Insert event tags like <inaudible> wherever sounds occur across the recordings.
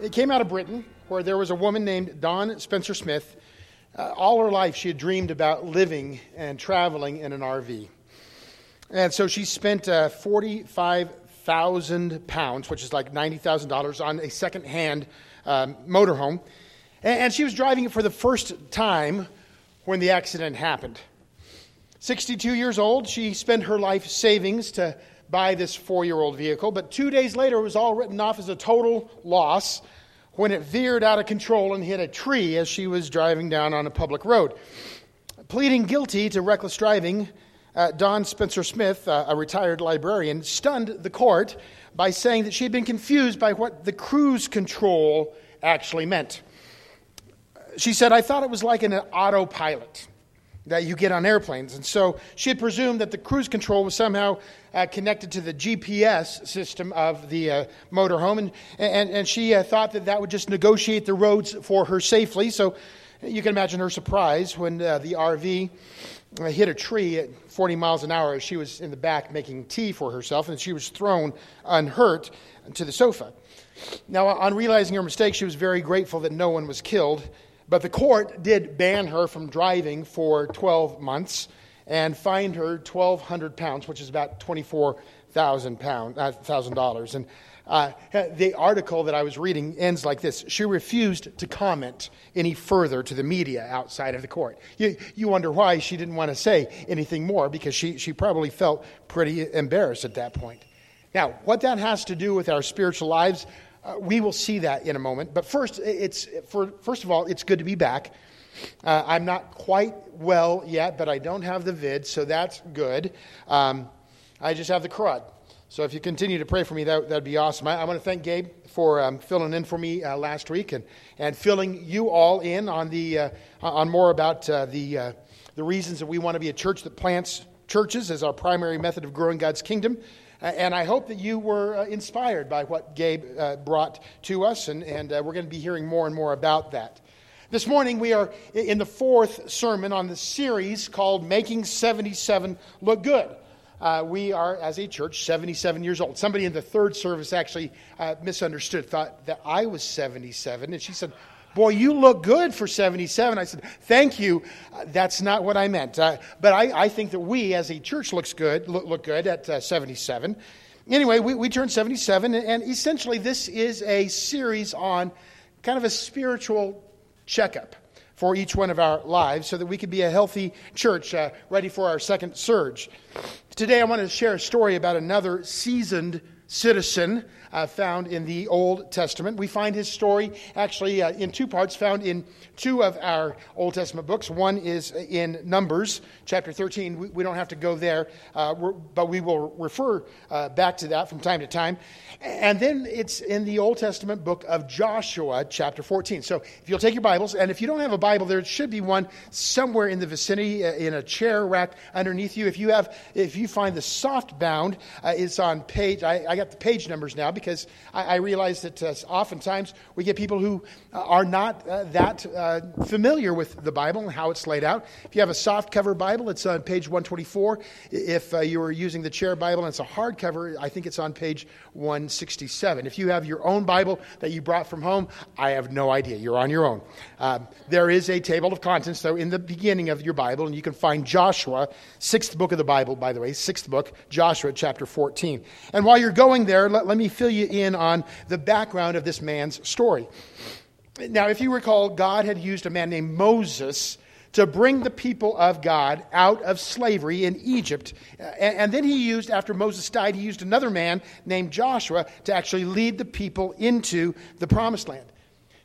It came out of Britain, where there was a woman named Dawn Spencer Smith. Uh, all her life, she had dreamed about living and traveling in an RV. And so she spent uh, 45,000 pounds, which is like $90,000, on a second-hand um, motorhome. And, and she was driving it for the first time when the accident happened. 62 years old, she spent her life savings to buy this four year old vehicle, but two days later it was all written off as a total loss when it veered out of control and hit a tree as she was driving down on a public road. Pleading guilty to reckless driving, uh, Dawn Spencer Smith, uh, a retired librarian, stunned the court by saying that she had been confused by what the cruise control actually meant. She said, I thought it was like an autopilot that you get on airplanes. And so she had presumed that the cruise control was somehow uh, connected to the GPS system of the uh, motorhome. And, and, and she uh, thought that that would just negotiate the roads for her safely. So you can imagine her surprise when uh, the RV uh, hit a tree at 40 miles an hour as she was in the back making tea for herself, and she was thrown unhurt to the sofa. Now, on realizing her mistake, she was very grateful that no one was killed. But the court did ban her from driving for 12 months and fined her 1,200 pounds, which is about $24,000 pound, uh, $1,000. And uh, the article that I was reading ends like this She refused to comment any further to the media outside of the court. You, you wonder why she didn't want to say anything more because she, she probably felt pretty embarrassed at that point. Now, what that has to do with our spiritual lives, uh, we will see that in a moment. But first, it's, for, first of all, it's good to be back. Uh, I'm not quite well yet, but I don't have the vid, so that's good. Um, I just have the crud. So if you continue to pray for me, that would be awesome. I, I want to thank Gabe for um, filling in for me uh, last week and, and filling you all in on, the, uh, on more about uh, the, uh, the reasons that we want to be a church that plants churches as our primary method of growing God's kingdom. And I hope that you were uh, inspired by what Gabe uh, brought to us, and, and uh, we're going to be hearing more and more about that. This morning, we are in the fourth sermon on the series called Making 77 Look Good. Uh, we are, as a church, 77 years old. Somebody in the third service actually uh, misunderstood, thought that I was 77, and she said, Boy, you look good for 77. I said, Thank you. Uh, that's not what I meant. Uh, but I, I, think that we as a church looks good, look, look good at uh, 77. Anyway, we, we turned 77, and, and essentially this is a series on kind of a spiritual checkup for each one of our lives so that we could be a healthy church uh, ready for our second surge. Today, I want to share a story about another seasoned citizen uh, found in the Old Testament. We find his story actually uh, in two parts, found in two of our Old Testament books. One is in Numbers, chapter 13. We, we don't have to go there, uh, but we will refer uh, back to that from time to time. And then it's in the Old Testament book of Joshua, chapter 14. So if you'll take your Bibles, and if you don't have a Bible, there should be one somewhere in the vicinity uh, in a chair rack underneath you. If you have, if you find the soft bound, uh, it's on page. I, I, got the page numbers now because I, I realize that uh, oftentimes we get people who uh, are not uh, that uh, familiar with the Bible and how it's laid out. If you have a soft cover Bible, it's on page 124. If you are using the chair Bible and it's a hardcover, I think it's on page 167. If you have your own Bible that you brought from home, I have no idea. You're on your own. Uh, there is a table of contents, though, in the beginning of your Bible, and you can find Joshua, sixth book of the Bible, by the way, sixth book, Joshua chapter 14. And while you're going there, let, let me fill you in on the background of this man's story. Now, if you recall, God had used a man named Moses to bring the people of God out of slavery in Egypt. And, then he used, after Moses died, he used another man named Joshua to actually lead the people into the promised land.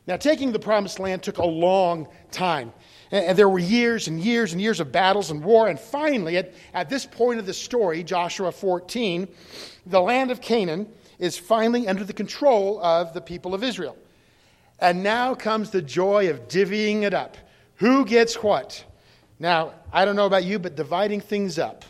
Now, taking the promised land took a long time. And there were years and years and years of battles and war. And finally, at, at this point of the story, Joshua 14, the land of Canaan is finally under the control of the people of Israel. And now comes the joy of divvying it up. Who gets what? Now, I don't know about you, but dividing things up,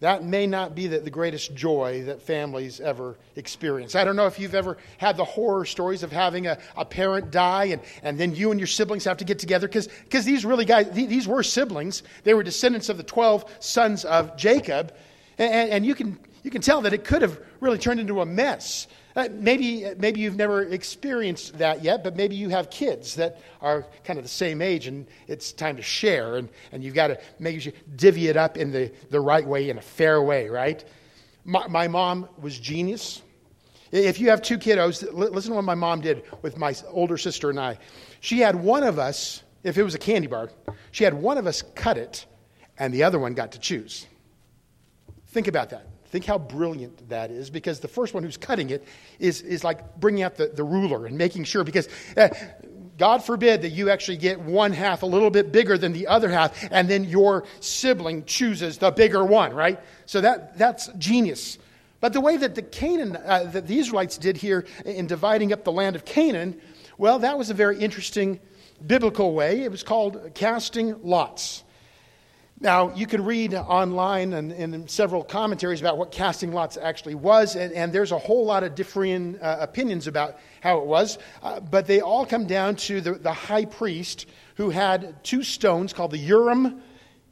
that may not be the, the, greatest joy that families ever experience. I don't know if you've ever had the horror stories of having a, a parent die and, and then you and your siblings have to get together because these really guys, these were siblings. They were descendants of the 12 sons of Jacob. And, and you, can, you can tell that it could have really turned into a mess. Uh, maybe, maybe you've never experienced that yet, but maybe you have kids that are kind of the same age and it's time to share, and, and you've got to make sure divvy it up in the, the right way, in a fair way, right? My, my mom was genius. If you have two kiddos, listen to what my mom did with my older sister and I. She had one of us, if it was a candy bar, she had one of us cut it, and the other one got to choose. Think about that. Think how brilliant that is because the first one who's cutting it is, is like bringing out the, the ruler and making sure, because uh, God forbid that you actually get one half a little bit bigger than the other half, and then your sibling chooses the bigger one, right? So that, that's genius. But the way that the Canaan, uh, that the Israelites did here in dividing up the land of Canaan, well, that was a very interesting biblical way. It was called casting lots. Now, you can read online and in several commentaries about what casting lots actually was, and, and there's a whole lot of differing uh, opinions about how it was, uh, but they all come down to the, the high priest who had two stones called the Urim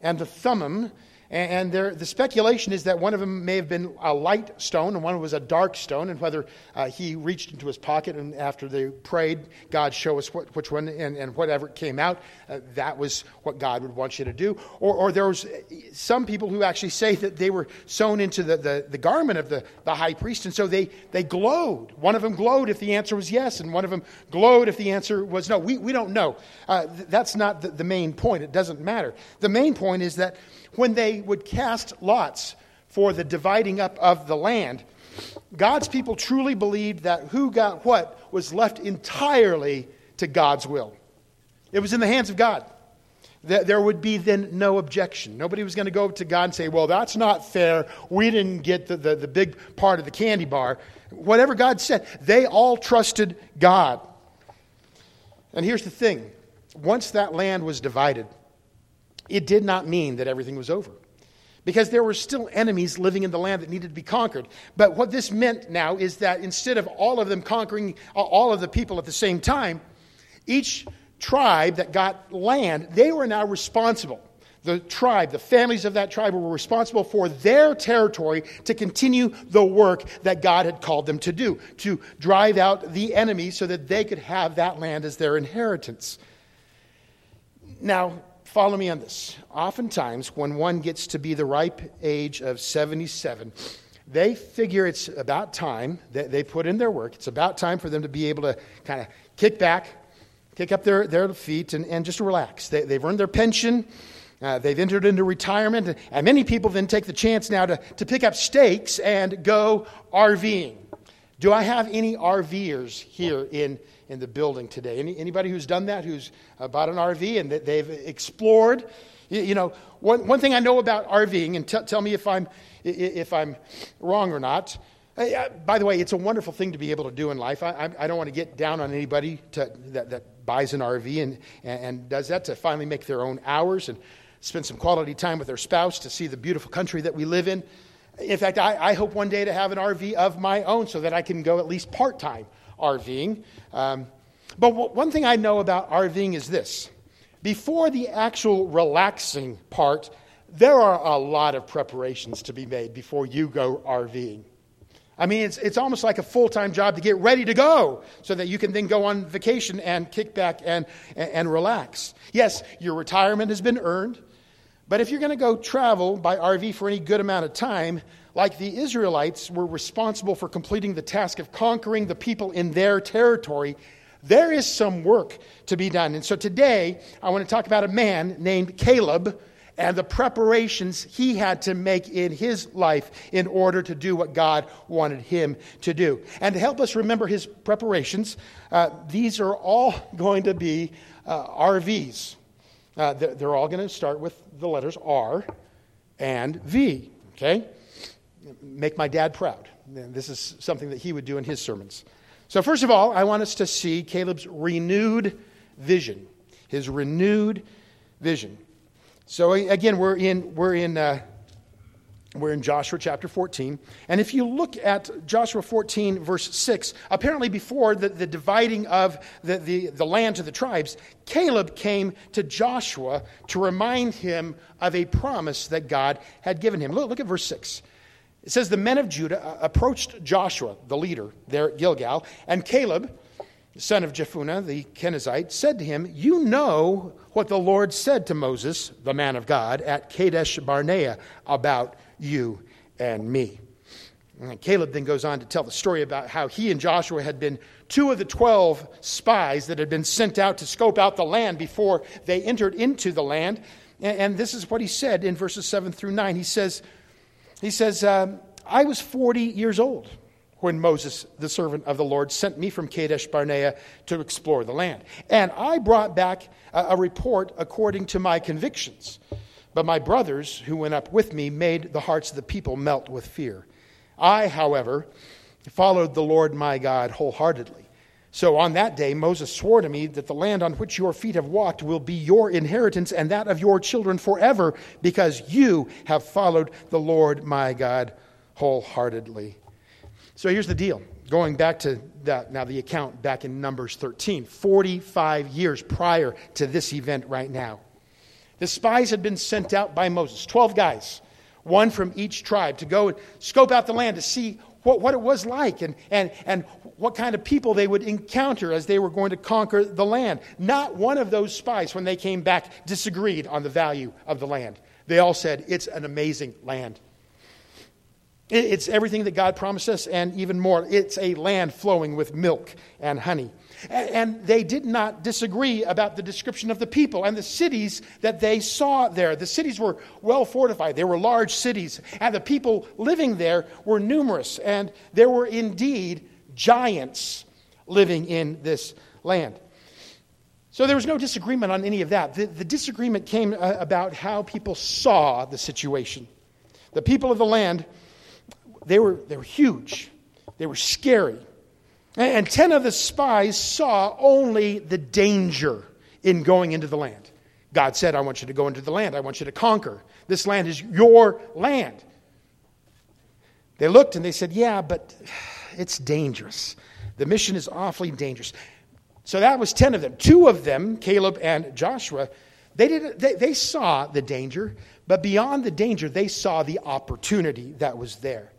and the Thummim, and there, the speculation is that one of them may have been a light stone and one was a dark stone, and whether uh, he reached into his pocket and after they prayed, God show us what, which one, and, and whatever came out, uh, that was what God would want you to do. Or, or there was some people who actually say that they were sewn into the, the, the garment of the, the high priest, and so they, they glowed. One of them glowed if the answer was yes, and one of them glowed if the answer was no. We, we don't know. Uh, that's not the, the main point. It doesn't matter. The main point is that when they would cast lots for the dividing up of the land, God's people truly believed that who got what was left entirely to God's will. It was in the hands of God. There would be then no objection. Nobody was going to go to God and say, Well, that's not fair. We didn't get the, the, the big part of the candy bar. Whatever God said, they all trusted God. And here's the thing once that land was divided, it did not mean that everything was over. Because there were still enemies living in the land that needed to be conquered. But what this meant now is that instead of all of them conquering uh, all of the people at the same time, each tribe that got land, they were now responsible. The tribe, the families of that tribe were responsible for their territory to continue the work that God had called them to do, to drive out the enemy so that they could have that land as their inheritance. Now, Follow me on this. Oftentimes, when one gets to be the ripe age of 77, they figure it's about time that they put in their work. It's about time for them to be able to kind of kick back, kick up their, their feet, and, and just relax. They, they've earned their pension. Uh, they've entered into retirement, and, many people then take the chance now to, to pick up stakes and go RVing. Do I have any RVers here in, in the building today. Any, anybody who's done that, who's uh, bought an RV and they've explored? You, you, know, one, one thing I know about RVing, and t- tell me if I'm, if I'm wrong or not. By the way, it's a wonderful thing to be able to do in life. I, I, I don't want to get down on anybody to, that, that buys an RV and, and does that to finally make their own hours and spend some quality time with their spouse to see the beautiful country that we live in. In fact, I, I, hope one day to have an RV of my own so that I can go at least part time RVing. Um, but one thing I know about RVing is this before the actual relaxing part, there are a lot of preparations to be made before you go RVing. I mean, it's, it's almost like a full time job to get ready to go so that you can then go on vacation and kick back and, and, and relax. Yes, your retirement has been earned, but if you're going to go travel by RV for any good amount of time, like the Israelites were responsible for completing the task of conquering the people in their territory, there is some work to be done. And so today, I want to talk about a man named Caleb and the preparations he had to make in his life in order to do what God wanted him to do. And to help us remember his preparations, uh, these are all <laughs> going to be uh, RVs. Uh, they're, they're all going to start with the letters R and V, okay? Make my dad proud. And this is something that he would do in his sermons. So, first of all, I want us to see Caleb's renewed vision. His renewed vision. So, again, we're in, we're in, uh, we're in Joshua chapter 14. And if you look at Joshua 14, verse 6, apparently before the, the dividing of the, the, the land to the tribes, Caleb came to Joshua to remind him of a promise that God had given him. Look, look at verse 6. It says the men of Judah uh, approached Joshua, the leader there at Gilgal, and Caleb, the son of Jephunneh, the Kenizzite, said to him, You know what the Lord said to Moses, the man of God, at Kadesh Barnea about you and me. And Caleb then goes on to tell the story about how he and Joshua had been two of the 12 spies that had been sent out to scope out the land before they entered into the land. And, this is what he said in verses 7 through 9. He says, he says, um, I was 40 years old when Moses, the servant of the Lord, sent me from Kadesh Barnea to explore the land. And I brought back a, a report according to my convictions. But my brothers who went up with me made the hearts of the people melt with fear. I, however, followed the Lord my God wholeheartedly. So on that day, Moses swore to me that the land on which your feet have walked will be your inheritance and that of your children forever, because you have followed the Lord my God wholeheartedly. So here's the deal. Going back to that, now the account back in Numbers 13, 45 years prior to this event right now. The spies had been sent out by Moses, 12 guys, one from each tribe, to go and scope out the land to see what, what it was like and, and, and what kind of people they would encounter as they were going to conquer the land. Not one of those spies, when they came back, disagreed on the value of the land. They all said, It's an amazing land. It's everything that God promised us and even more. It's a land flowing with milk and honey. And they did not disagree about the description of the people and the cities that they saw there. The cities were well fortified, they were large cities, and the people living there were numerous. And there were indeed giants living in this land. So there was no disagreement on any of that. The, the disagreement came uh, about how people saw the situation. The people of the land, they were, they were huge, they were scary. And 10 of the spies saw only the danger in going into the land. God said, I want you to go into the land. I want you to conquer. This land is your land. They looked and they said, Yeah, but it's dangerous. The mission is awfully dangerous. So that was 10 of them. Two of them, Caleb and Joshua, they, did, they, they saw the danger, but beyond the danger, they saw the opportunity that was there.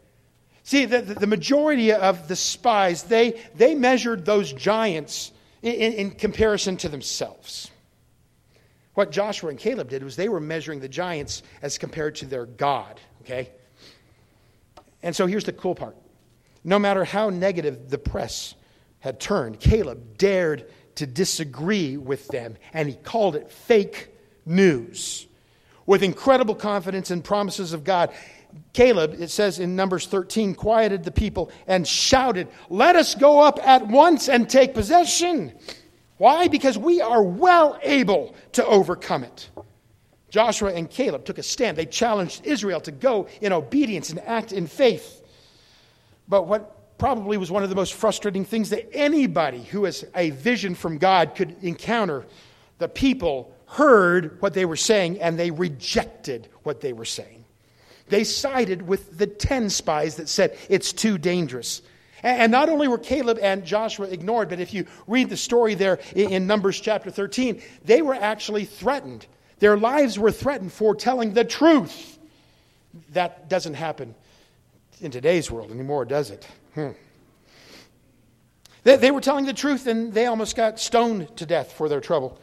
See, the, the majority of the spies, they, they measured those giants in, in comparison to themselves. What Joshua and Caleb did was they were measuring the giants as compared to their God, okay? And so here's the cool part. No matter how negative the press had turned, Caleb dared to disagree with them, and he called it fake news. With incredible confidence and promises of God, Caleb, it says in Numbers 13, quieted the people and shouted, Let us go up at once and take possession. Why? Because we are well able to overcome it. Joshua and Caleb took a stand. They challenged Israel to go in obedience and act in faith. But what probably was one of the most frustrating things that anybody who has a vision from God could encounter, the people heard what they were saying and they rejected what they were saying. They sided with the 10 spies that said it's too dangerous. And not only were Caleb and Joshua ignored, but if you read the story there in Numbers chapter 13, they were actually threatened. Their lives were threatened for telling the truth. That doesn't happen in today's world anymore, does it? Hmm. They, they were telling the truth and they almost got stoned to death for their trouble.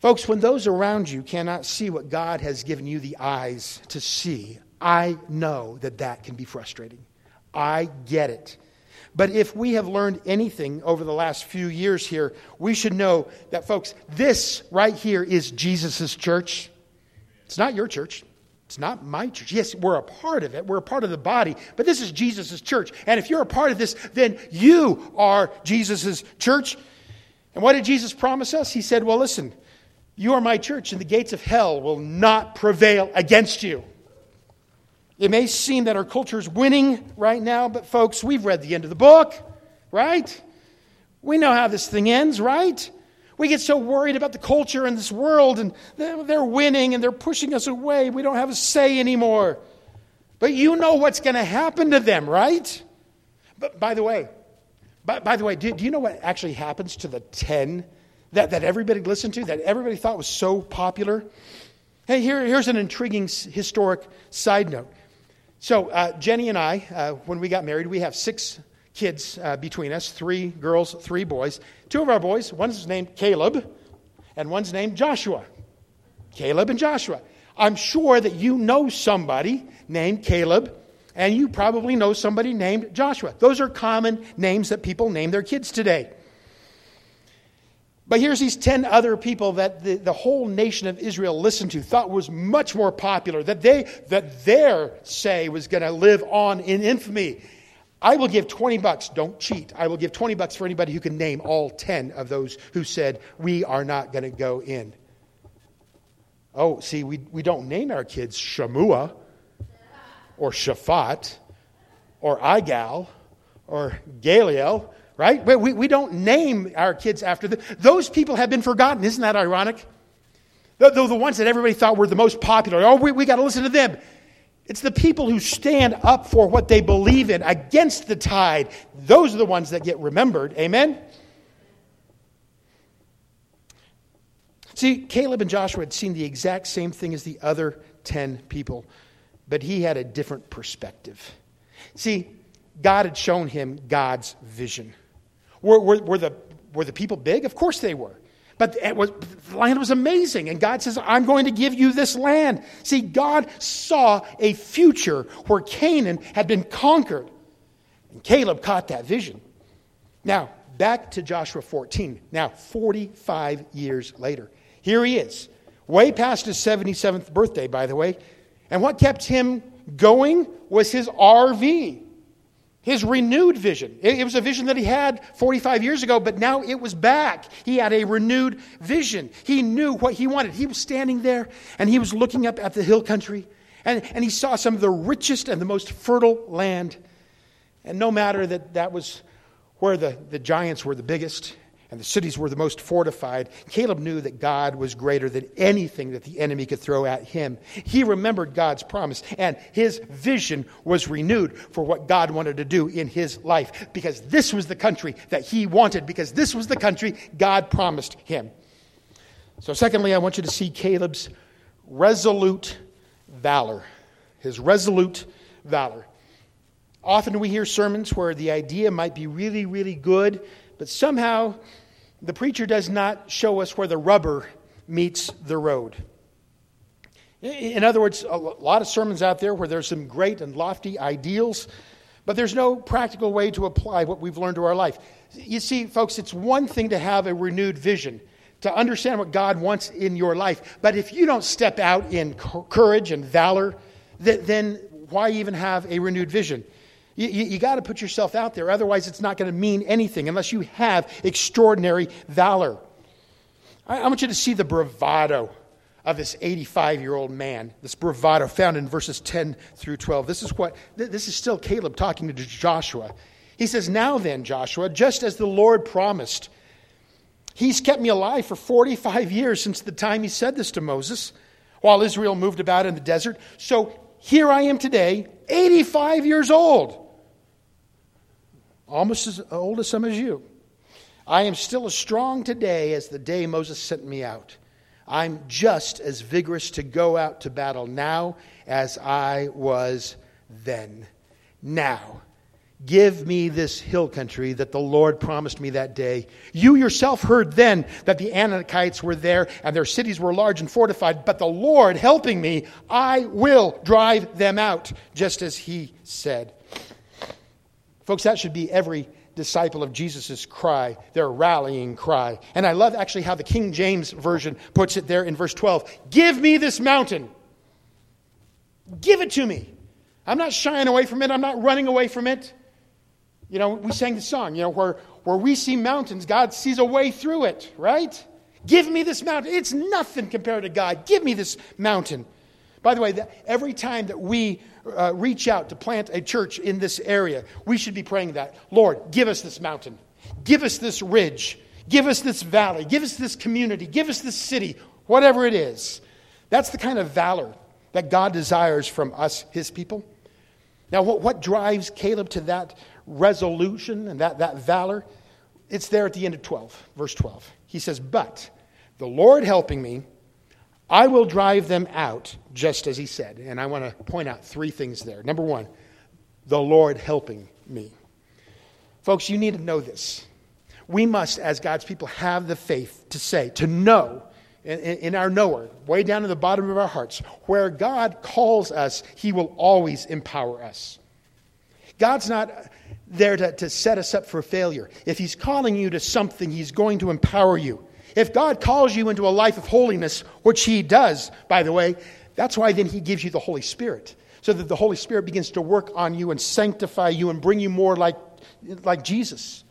Folks, when those around you cannot see what God has given you the eyes to see, I know that that can be frustrating. I get it. But if we have learned anything over the last few years here, we should know that, folks, this right here is Jesus' church. It's not your church. It's not my church. Yes, we're a part of it. We're a part of the body, but this is Jesus' church. And if you're a part of this, then you are Jesus' church. And what did Jesus promise us? He said, Well, listen, you are my church, and the gates of hell will not prevail against you. It may seem that our culture is winning right now, but folks, we've read the end of the book, right? We know how this thing ends, right? We get so worried about the culture and this world, and they're winning and they're pushing us away. We don't have a say anymore. But you know what's going to happen to them, right? But by the way, by, by the way, do, do you know what actually happens to the 10 that, that everybody listened to, that everybody thought was so popular. Hey, here, here's an intriguing historic side note. So, uh, Jenny and I, uh, when we got married, we have six kids uh, between us three girls, three boys. Two of our boys, one's named Caleb, and one's named Joshua. Caleb and Joshua. I'm sure that you know somebody named Caleb, and you probably know somebody named Joshua. Those are common names that people name their kids today. But here's these 10 other people that the, the whole nation of Israel listened to, thought was much more popular, that, they, that their say was going to live on in infamy. I will give 20 bucks, don't cheat. I will give 20 bucks for anybody who can name all 10 of those who said, We are not going to go in. Oh, see, we, we don't name our kids Shammua or Shaphat or Igal or Galiel right? We, we don't name our kids after them. Those people have been forgotten. Isn't that ironic? Though the, the ones that everybody thought were the most popular. Oh, we, we got to listen to them. It's the people who stand up for what they believe in against the tide. Those are the ones that get remembered. Amen? See, Caleb and Joshua had seen the exact same thing as the other 10 people, but he had a different perspective. See, God had shown him God's vision. Were, were, were, the, were the people big? Of course they were. But was, the land was amazing. And God says, I'm going to give you this land. See, God saw a future where Canaan had been conquered. And Caleb caught that vision. Now, back to Joshua 14. Now, 45 years later. Here he is, way past his 77th birthday, by the way. And what kept him going was his RV his renewed vision. It was a vision that he had 45 years ago, but now it was back. He had a renewed vision. He knew what he wanted. He was standing there and he was looking up at the hill country and, and he saw some of the richest and the most fertile land. And no matter that that was where the, the giants were the biggest and the cities were the most fortified, Caleb knew that God was greater than anything that the enemy could throw at him. He remembered God's promise, and his vision was renewed for what God wanted to do in his life because this was the country that he wanted, because this was the country God promised him. So, secondly, I want you to see Caleb's resolute valor. His resolute valor. Often we hear sermons where the idea might be really, really good but somehow, the preacher does not show us where the rubber meets the road. In other words, a lot of sermons out there where there's some great and lofty ideals, but there's no practical way to apply what we've learned to our life. You see, folks, it's one thing to have a renewed vision, to understand what God wants in your life. But if you don't step out in courage and valor, then why even have a renewed vision? You, you, you got to put yourself out there. Otherwise, it's not going to mean anything unless you have extraordinary valor. I, I want you to see the bravado of this 85 year old man, this bravado found in verses 10 through 12. This is what, this is still Caleb talking to Joshua. He says, Now then, Joshua, just as the Lord promised, he's kept me alive for 45 years since the time he said this to Moses while Israel moved about in the desert. So here I am today, 85 years old almost as old as some as you. I am still as strong today as the day Moses sent me out. I'm just as vigorous to go out to battle now as I was then. Now, give me this hill country that the Lord promised me that day. You yourself heard then that the Anakites were there and their cities were large and fortified, but the Lord helping me, I will drive them out, just as he said. Folks, that should be every disciple of Jesus' cry, their rallying cry. And I love actually how the King James Version puts it there in verse 12 Give me this mountain. Give it to me. I'm not shying away from it, I'm not running away from it. You know, we sang the song, you know, where, where we see mountains, God sees a way through it, right? Give me this mountain. It's nothing compared to God. Give me this mountain. By the way, every time that we uh, reach out to plant a church in this area, we should be praying that Lord, give us this mountain, give us this ridge, give us this valley, give us this community, give us this city, whatever it is. That's the kind of valor that God desires from us, his people. Now, what, what drives Caleb to that resolution and that, that valor? It's there at the end of 12, verse 12. He says, But the Lord helping me, I will drive them out, just as he said. And I want to point out three things there. Number one, the Lord helping me. Folks, you need to know this. We must, as God's people, have the faith to say, to know in, in our knower, way down in the bottom of our hearts, where God calls us, He will always empower us. God's not uh, there to, to set us up for failure. If He's calling you to something, He's going to empower you. If God calls you into a life of holiness, which He does, by the way, that's why then He gives you the Holy Spirit, so that the Holy Spirit begins to work on you and sanctify you and bring you more like, like Jesus.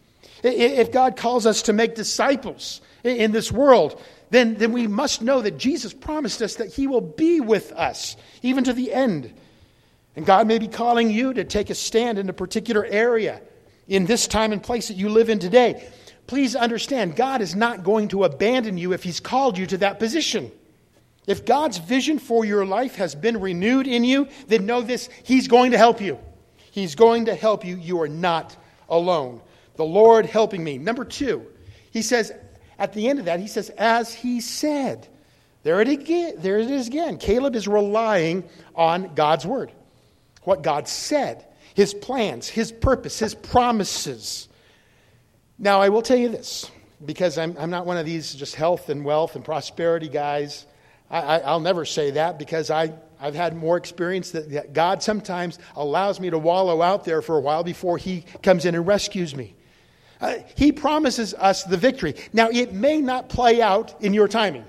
If God calls us to make disciples in this world, then, then we must know that Jesus promised us that He will be with us, even to the end. And God may be calling you to take a stand in a particular area in this time and place that you live in today. Please understand, God is not going to abandon you if He's called you to that position. If God's vision for your life has been renewed in you, then know this He's going to help you. He's going to help you. You are not alone. The Lord helping me. Number two, He says, at the end of that, He says, as He said. There it, again, there it is again. Caleb is relying on God's word, what God said, His plans, His purpose, His promises. Now, I will tell you this, because I'm, I'm not one of these just health and wealth and prosperity guys. I, will never say that because I, I've had more experience that, that God sometimes allows me to wallow out there for a while before He comes in and rescues me. Uh, he promises us the victory. Now, it may not play out in your timing,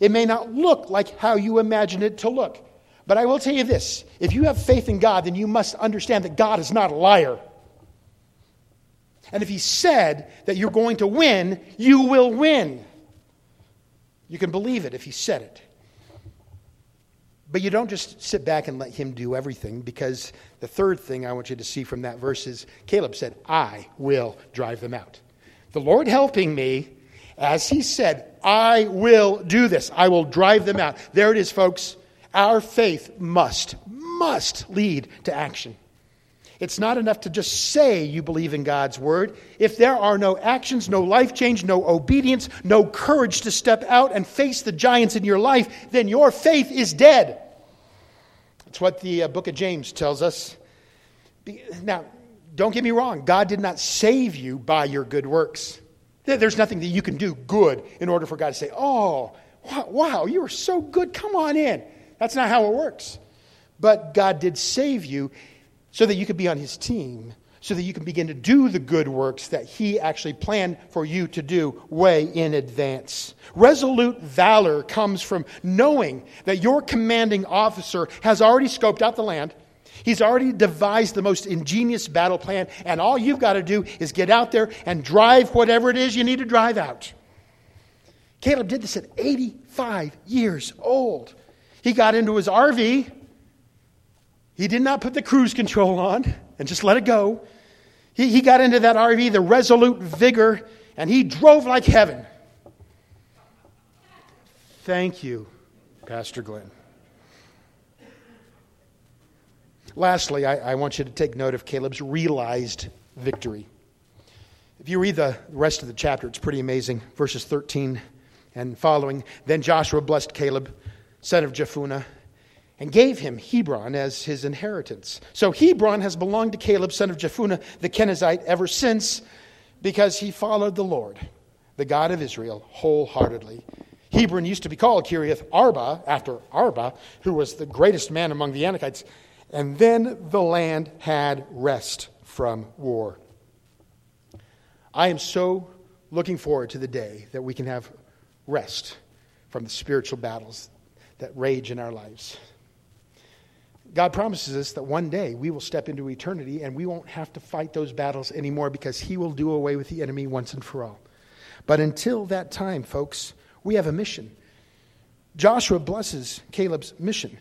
it may not look like how you imagine it to look. But I will tell you this if you have faith in God, then you must understand that God is not a liar. And if He said that you're going to win, you will win. You can believe it if He said it. But you don't just sit back and let him do everything because the third thing I want you to see from that verse is Caleb said, I will drive them out. The Lord helping me, as he said, I will do this. I will drive them out. There it is, folks. Our faith must, must lead to action. It's not enough to just say you believe in God's word. If there are no actions, no life change, no obedience, no courage to step out and face the giants in your life, then your faith is dead. That's what the uh, book of James tells us. Now, don't get me wrong, God did not save you by your good works. There's nothing that you can do good in order for God to say, Oh, wow, you are so good, come on in. That's not how it works. But God did save you so that you could be on His team so that you can begin to do the good works that He actually planned for you to do way in advance. Resolute valor comes from knowing that your commanding officer has already scoped out the land. He's already devised the most ingenious battle plan, and all you've got to do is get out there and drive whatever it is you need to drive out. Caleb did this at 85 years old. He got into his RV. He did not put the cruise control on and just let it go. He, he got into that RV, the resolute vigor, and he drove like heaven. Thank you, Pastor Glenn. Lastly, I, I, want you to take note of Caleb's realized victory. If you read the rest of the chapter, it's pretty amazing. Verses 13 and following. Then Joshua blessed Caleb, son of Jephunneh, and gave him Hebron as his inheritance. So Hebron has belonged to Caleb, son of Jephunneh, the Kenizzite, ever since because he followed the Lord, the God of Israel, wholeheartedly. Hebron used to be called Kiriath Arba, after Arba, who was the greatest man among the Anakites. And then the land had rest from war. I am so looking forward to the day that we can have rest from the spiritual battles that rage in our lives. God promises us that one day we will step into eternity and we won't have to fight those battles anymore because He will do away with the enemy once and for all. But until that time, folks, we have a mission. Joshua blesses Caleb's mission.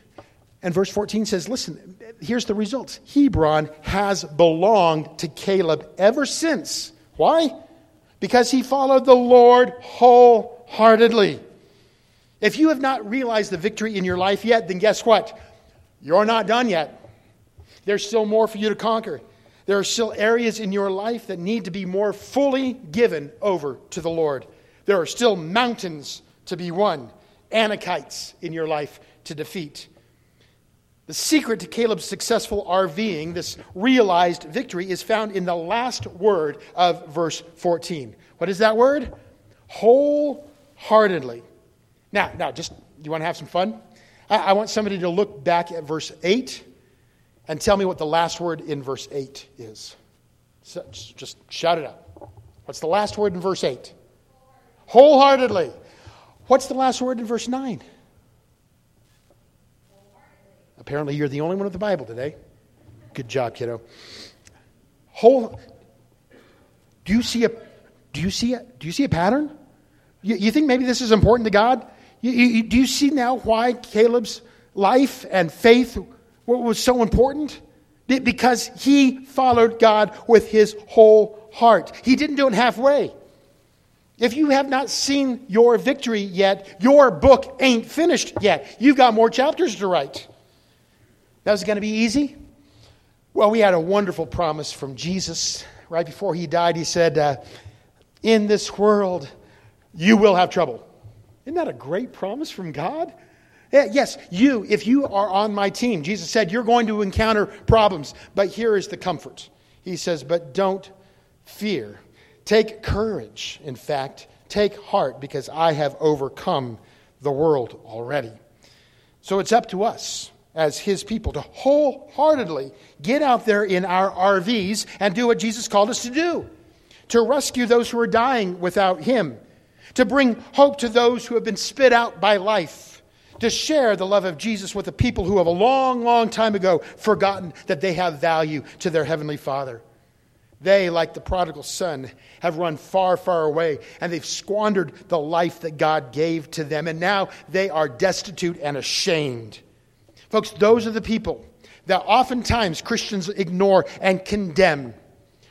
And verse 14 says, Listen, here's the results. Hebron has belonged to Caleb ever since. Why? Because he followed the Lord wholeheartedly. If you have not realized the victory in your life yet, then guess what? You're not done yet. There's still more for you to conquer. There are still areas in your life that need to be more fully given over to the Lord. There are still mountains to be won, Anakites in your life to defeat. The secret to Caleb's successful RVing, this realized victory, is found in the last word of verse 14. What is that word? Wholeheartedly. Now, now, just you want to have some fun? I, I want somebody to look back at verse 8 and tell me what the last word in verse 8 is. So, just shout it out. What's the last word in verse 8? Wholeheartedly. What's the last word in verse 9? Apparently, you're the only one with the Bible today. Good job, kiddo. Whole. Do you see a? Do you see a? Do you see a pattern? You, you think maybe this is important to God? You, you, do you see now why Caleb's life and faith was so important? Because he followed God with his whole heart. He didn't do it halfway. If you have not seen your victory yet, your book ain't finished yet. You've got more chapters to write. That was going to be easy? Well, we had a wonderful promise from Jesus. Right before he died, he said, uh, In this world, you will have trouble. Isn't that a great promise from God? Yes, you, if you are on my team, Jesus said, you're going to encounter problems. But here is the comfort. He says, But don't fear. Take courage, in fact. Take heart, because I have overcome the world already. So it's up to us as his people to wholeheartedly get out there in our RVs and do what Jesus called us to do to rescue those who are dying without him, to bring hope to those who have been spit out by life, to share the love of Jesus with the people who have a long, long time ago forgotten that they have value to their Heavenly Father. They, like the prodigal son, have run far, far away, and they've squandered the life that God gave to them, and now they are destitute and ashamed. Folks, those are the people that oftentimes Christians ignore and condemn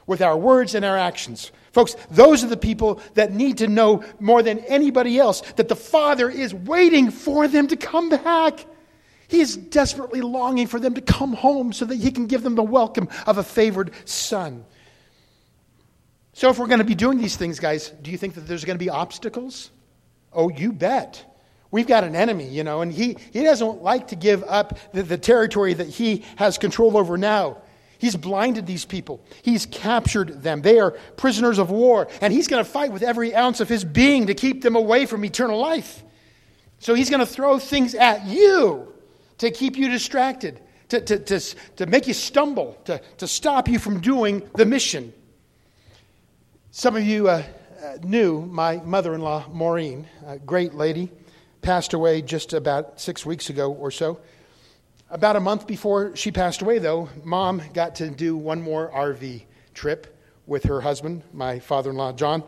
with our words and our actions. Folks, those are the people that need to know more than anybody else that the Father is waiting for them to come back. He is desperately longing for them to come home so that He can give them the welcome of a favored son. So, if we're going to be doing these things, guys, do you think that there's going to be obstacles? Oh, you bet we've got an enemy, you know, and he, he doesn't like to give up the, the territory that he has control over now. He's blinded these people. He's captured them. They are prisoners of war, and he's going to fight with every ounce of his being to keep them away from eternal life. So he's going to throw things at you to keep you distracted, to, to, to, to make you stumble, to, to stop you from doing the mission. Some of you uh, uh knew my mother in law, Maureen, a great lady passed away just about six weeks ago or so. About a month before she passed away, though, mom got to do one more RV trip with her husband, my father in law, John.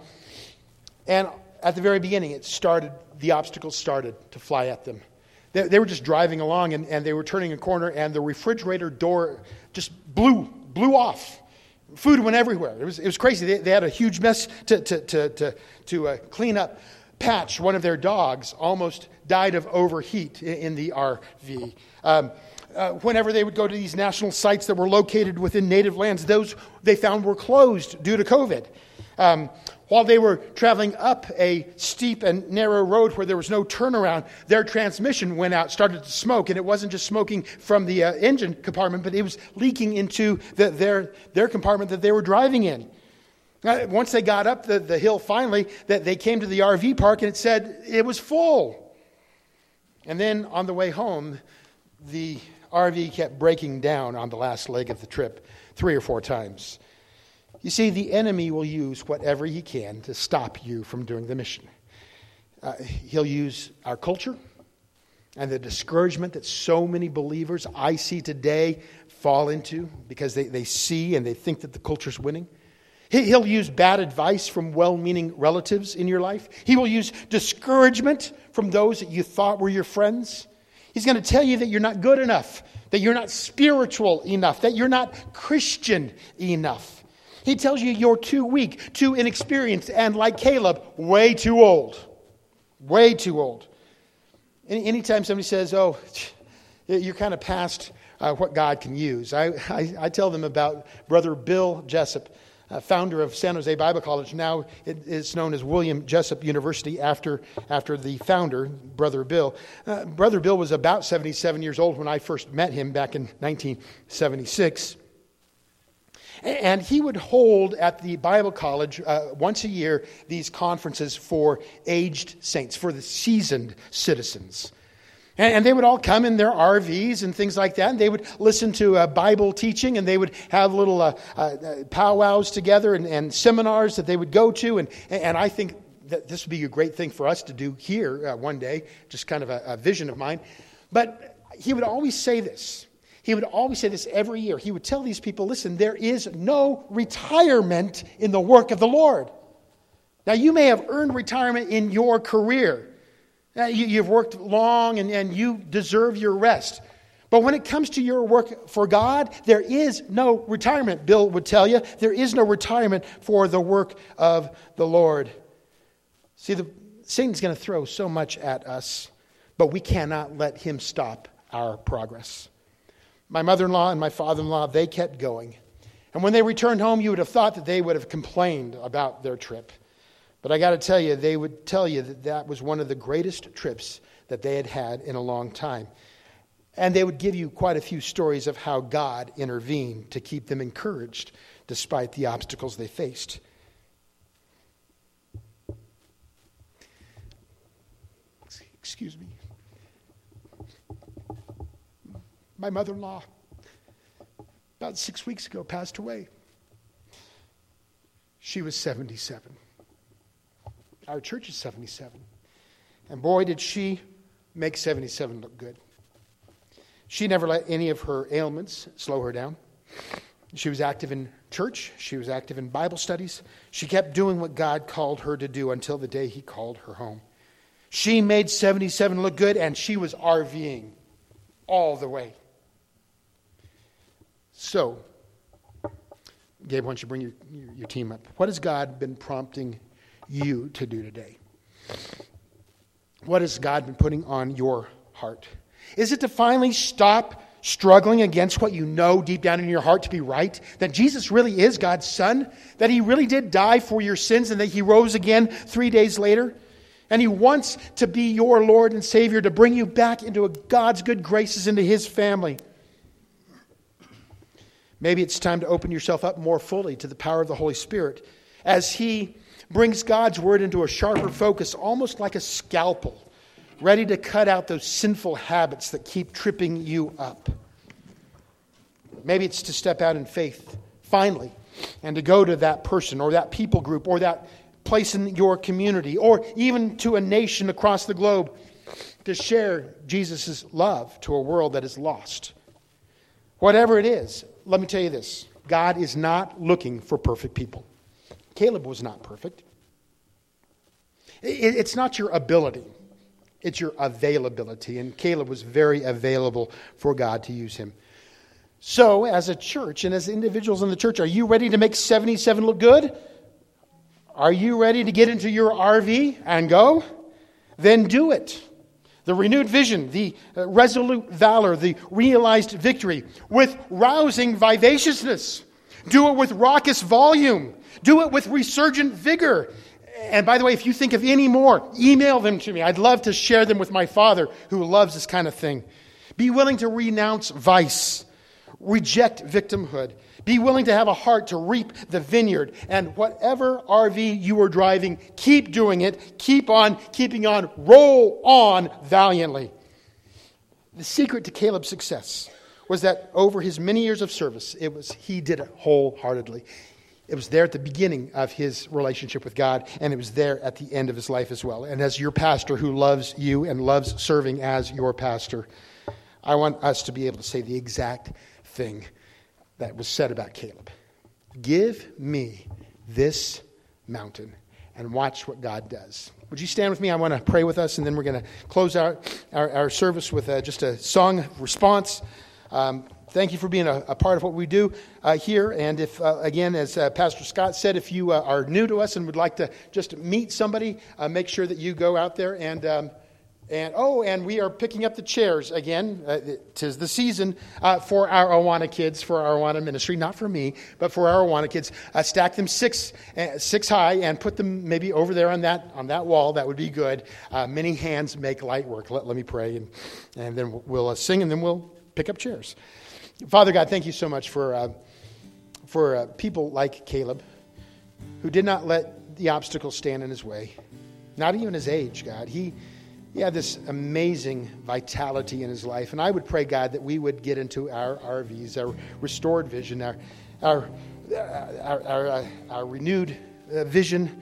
And at the very beginning, it started, the obstacles started to fly at them. They, they were just driving along and, and they were turning a corner, and the refrigerator door just blew, blew off. Food went everywhere. It was, it was crazy. They, they had a huge mess to, to, to, to, to uh, clean up. Patch, one of their dogs, almost died of overheat in the RV. Um, uh, whenever they would go to these national sites that were located within native lands, those they found were closed due to COVID. Um, while they were traveling up a steep and narrow road where there was no turnaround, their transmission went out, started to smoke, and it wasn't just smoking from the uh, engine compartment, but it was leaking into the, their, their compartment that they were driving in. Uh, once they got up the, the hill finally, that they came to the RV park and it said it was full. And then on the way home, the RV kept breaking down on the last leg of the trip three or four times. You see, the enemy will use whatever he can to stop you from doing the mission. Uh, he'll use our culture and the discouragement that so many believers I see today fall into because they, they see and they think that the culture's winning. He'll use bad advice from well meaning relatives in your life. He will use discouragement from those that you thought were your friends. He's going to tell you that you're not good enough, that you're not spiritual enough, that you're not Christian enough. He tells you you're too weak, too inexperienced, and like Caleb, way too old. Way too old. Anytime somebody says, oh, you're kind of past uh, what God can use, I, I, I tell them about Brother Bill Jessup uh, founder of San Jose Bible College. Now it is known as William Jessup University after, after the founder, Brother Bill. Uh, Brother Bill was about 77 years old when I first met him back in 1976. And he would hold at the Bible college uh, once a year these conferences for aged saints, for the seasoned citizens. And, they would all come in their RVs and things like that. And they would listen to uh, Bible teaching and they would have little uh, uh, powwows together and, and, seminars that they would go to. And, and I think that this would be a great thing for us to do here uh, one day, just kind of a, a vision of mine. But he would always say this. He would always say this every year. He would tell these people listen, there is no retirement in the work of the Lord. Now, you may have earned retirement in your career. Uh, you, have worked long and, and you deserve your rest. But when it comes to your work for God, there is no retirement. Bill would tell you there is no retirement for the work of the Lord. See, the, Satan's going to throw so much at us, but we cannot let him stop our progress. My mother in law and my father in law, they kept going. And when they returned home, you would have thought that they would have complained about their trip. But I got to tell you, they would tell you that that was one of the greatest trips that they had had in a long time. And they would give you quite a few stories of how God intervened to keep them encouraged despite the obstacles they faced. Excuse me. My mother in law, about six weeks ago, passed away. She was 77. Our church is 77. And boy, did she make 77 look good. She never let any of her ailments slow her down. She was active in church, she was active in Bible studies. She kept doing what God called her to do until the day He called her home. She made 77 look good, and she was RVing all the way. So, Gabe, why don't you bring your, your, your team up? What has God been prompting you to do today? What has God been putting on your heart? Is it to finally stop struggling against what you know deep down in your heart to be right? That Jesus really is God's Son? That He really did die for your sins and that He rose again three days later? And He wants to be your Lord and Savior to bring you back into God's good graces, into His family. Maybe it's time to open yourself up more fully to the power of the Holy Spirit as He brings God's word into a sharper focus, almost like a scalpel, ready to cut out those sinful habits that keep tripping you up. Maybe it's to step out in faith, finally, and to go to that person or that people group or that place in your community or even to a nation across the globe to share Jesus' love to a world that is lost. Whatever it is, let me tell you this God is not looking for perfect people. Caleb was not perfect. It's not your ability, it's your availability. And Caleb was very available for God to use him. So, as a church and as individuals in the church, are you ready to make 77 look good? Are you ready to get into your RV and go? Then do it. The renewed vision, the uh, resolute valor, the realized victory with rousing vivaciousness. Do it with raucous volume. Do it with resurgent vigor. And by the way, if you think of any more, email them to me. I'd love to share them with my father who loves this kind of thing. Be willing to renounce vice, reject victimhood. Be willing to have a heart to reap the vineyard. And whatever RV you are driving, keep doing it. Keep on keeping on. Roll on valiantly. The secret to Caleb's success was that over his many years of service, it was he did it wholeheartedly. It was there at the beginning of his relationship with God, and it was there at the end of his life as well. And as your pastor who loves you and loves serving as your pastor, I want us to be able to say the exact thing that was said about Caleb Give me this mountain and watch what God does. Would you stand with me? I want to pray with us, and then we're going to close out our, our service with uh, just a song response. Um, thank you for being a, a, part of what we do uh, here. And if, uh, again, as uh, Pastor Scott said, if you uh, are new to us and would like to just meet somebody, uh, make sure that you go out there and um, And oh, and we are picking up the chairs again. Uh, tis the season uh, for our Awana kids, for our Awana ministry, not for me, but for our Awana kids. Uh, stack them six, uh, six high and put them maybe over there on that on that wall. That would be good. Many hands make light work. Let, let me pray, and and then we'll uh, sing, and then we'll pick up chairs. Father God, thank you so much for for people like Caleb, who did not let the obstacles stand in his way, not even his age. God, he he had this amazing vitality in his life. And I would pray, God, that we would get into our RVs, our restored vision, our, our, our, our, uh, renewed uh, vision,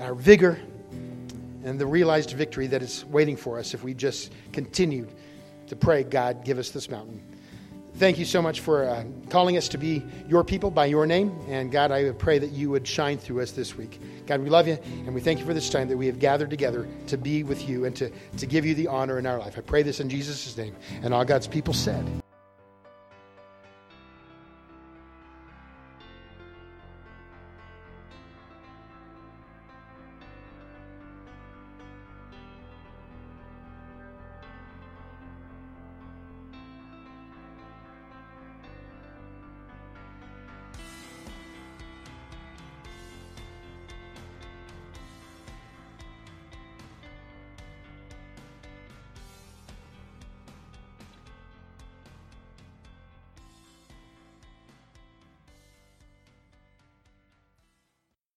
our vigor, and the realized victory that is waiting for us if we just continued to pray, God, give us this mountain. Thank you so much for uh, calling us to be your people by your name. And God, I pray that you would shine through us this week. God, we love you and we thank you for this time that we have gathered together to be with you and to, to give you the honor in our life. I pray this in Jesus' name. And all God's people said,